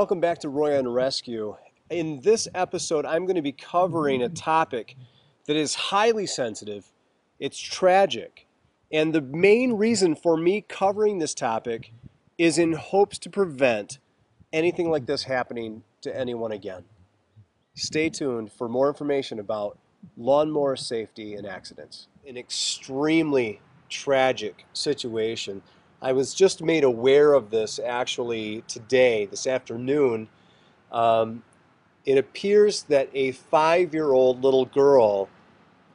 Welcome back to Roy on Rescue. In this episode, I'm going to be covering a topic that is highly sensitive, it's tragic, and the main reason for me covering this topic is in hopes to prevent anything like this happening to anyone again. Stay tuned for more information about lawnmower safety and accidents. An extremely tragic situation I was just made aware of this actually today, this afternoon. Um, it appears that a five year old little girl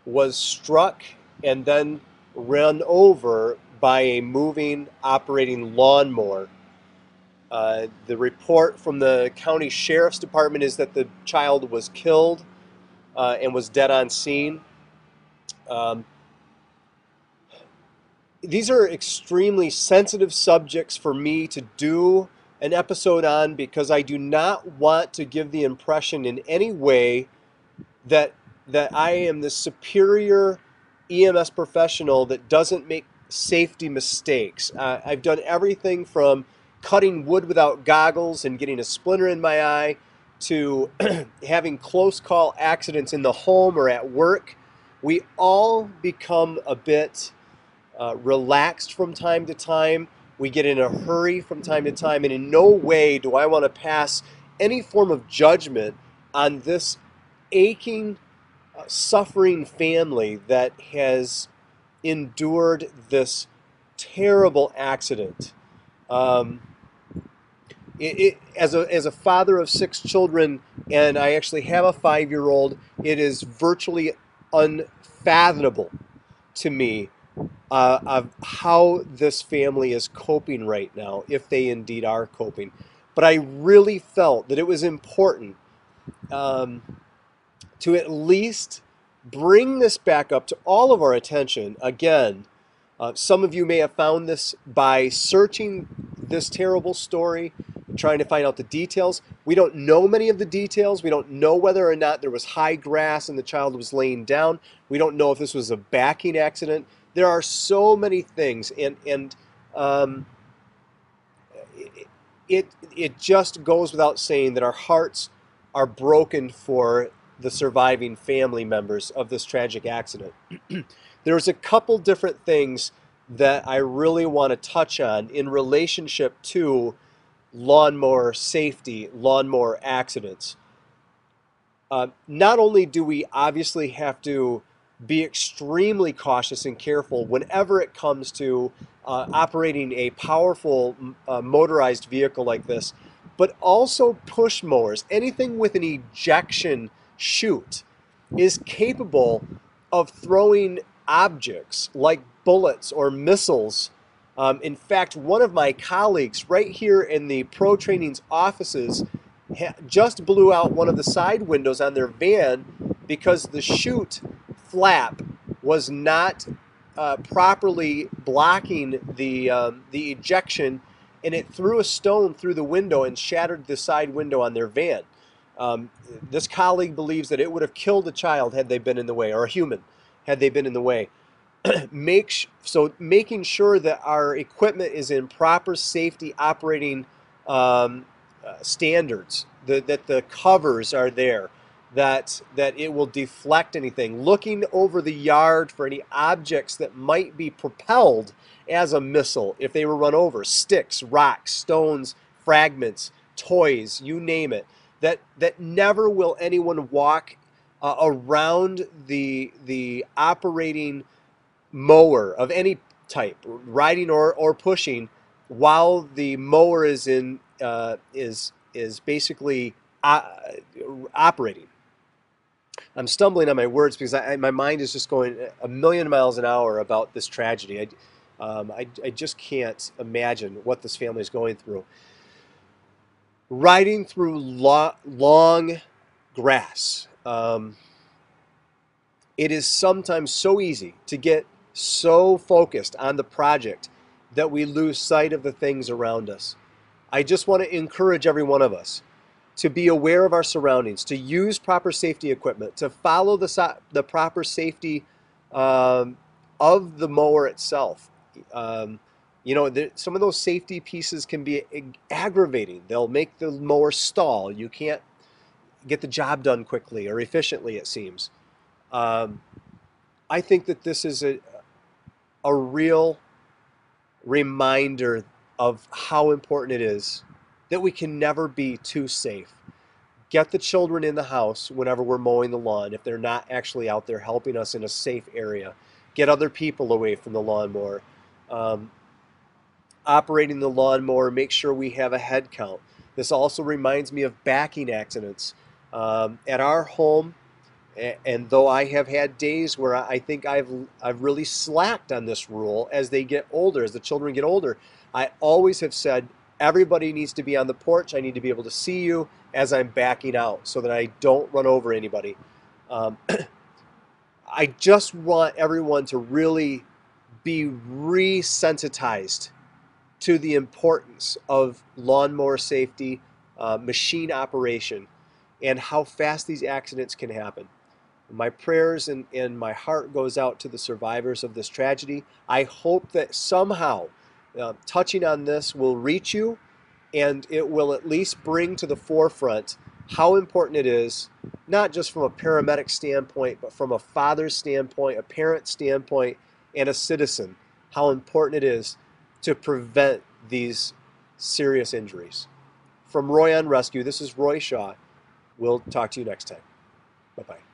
was struck and then run over by a moving operating lawnmower. Uh, the report from the county sheriff's department is that the child was killed uh, and was dead on scene. Um, these are extremely sensitive subjects for me to do an episode on because I do not want to give the impression in any way that that I am the superior EMS professional that doesn't make safety mistakes. Uh, I've done everything from cutting wood without goggles and getting a splinter in my eye to having close call accidents in the home or at work. We all become a bit uh, relaxed from time to time. We get in a hurry from time to time. And in no way do I want to pass any form of judgment on this aching, uh, suffering family that has endured this terrible accident. Um, it, it, as, a, as a father of six children, and I actually have a five year old, it is virtually unfathomable to me uh, of how this family is coping right now, if they indeed are coping. But I really felt that it was important um, to at least bring this back up to all of our attention. Again, uh, some of you may have found this by searching this terrible story, trying to find out the details. We don't know many of the details. We don't know whether or not there was high grass and the child was laying down. We don't know if this was a backing accident there are so many things, and and um, it it just goes without saying that our hearts are broken for the surviving family members of this tragic accident. There's a couple different things that I really want to touch on in relationship to lawnmower safety, lawnmower accidents. Uh, not only do we obviously have to be extremely cautious and careful whenever it comes to uh, operating a powerful uh, motorized vehicle like this, but also push mowers, anything with an ejection chute, is capable of throwing objects like bullets or missiles. Um, in fact, one of my colleagues right here in the ProTrainings' offices just blew out one of the side windows on their van because the chute flap was not uh, properly blocking the um, the ejection, and it threw a stone through the window and shattered the side window on their van. Um, this colleague believes that it would have killed a child had they been in the way, or a human had they been in the way. Make so making sure that our equipment is in proper safety operating um, uh, standards, the, that the covers are there, that that it will deflect anything. Looking over the yard for any objects that might be propelled as a missile if they were run over, sticks, rocks, stones, fragments, toys, you name it. That that never will anyone walk uh, around the the operating mower of any type, riding or, or pushing, while the mower is in uh, is is basically uh, operating. I'm stumbling on my words because I, my mind is just going a million miles an hour about this tragedy. I, um, I, I, just can't imagine what this family is going through. Riding through lo- long grass, um, it is sometimes so easy to get so focused on the project that we lose sight of the things around us. I just want to encourage every one of us to be aware of our surroundings, to use proper safety equipment, to follow the, the proper safety um, of the mower itself. Um, You know, there, some of those safety pieces can be ag- aggravating. They'll make the mower stall. You can't get the job done quickly or efficiently, it seems. Um, I think that this is a, a real reminder of how important it is that we can never be too safe. Get the children in the house whenever we're mowing the lawn if they're not actually out there helping us in a safe area. Get other people away from the lawnmower. Um, operating the lawnmower, make sure we have a head count. This also reminds me of backing accidents. Um, at our home, and though I have had days where I think I've I've really slacked on this rule as they get older, as the children get older, I always have said everybody needs to be on the porch. I need to be able to see you as I'm backing out so that I don't run over anybody. Um, I just want everyone to really be resensitized to the importance of lawnmower safety, uh, machine operation, and how fast these accidents can happen. My prayers and, and my heart goes out to the survivors of this tragedy. I hope that somehow uh, touching on this will reach you and it will at least bring to the forefront how important it is, not just from a paramedic standpoint, but from a father's standpoint, a parent standpoint, and a citizen, how important it is to prevent these serious injuries. From Roy on Rescue, this is Roy Shaw. We'll talk to you next time. Bye bye.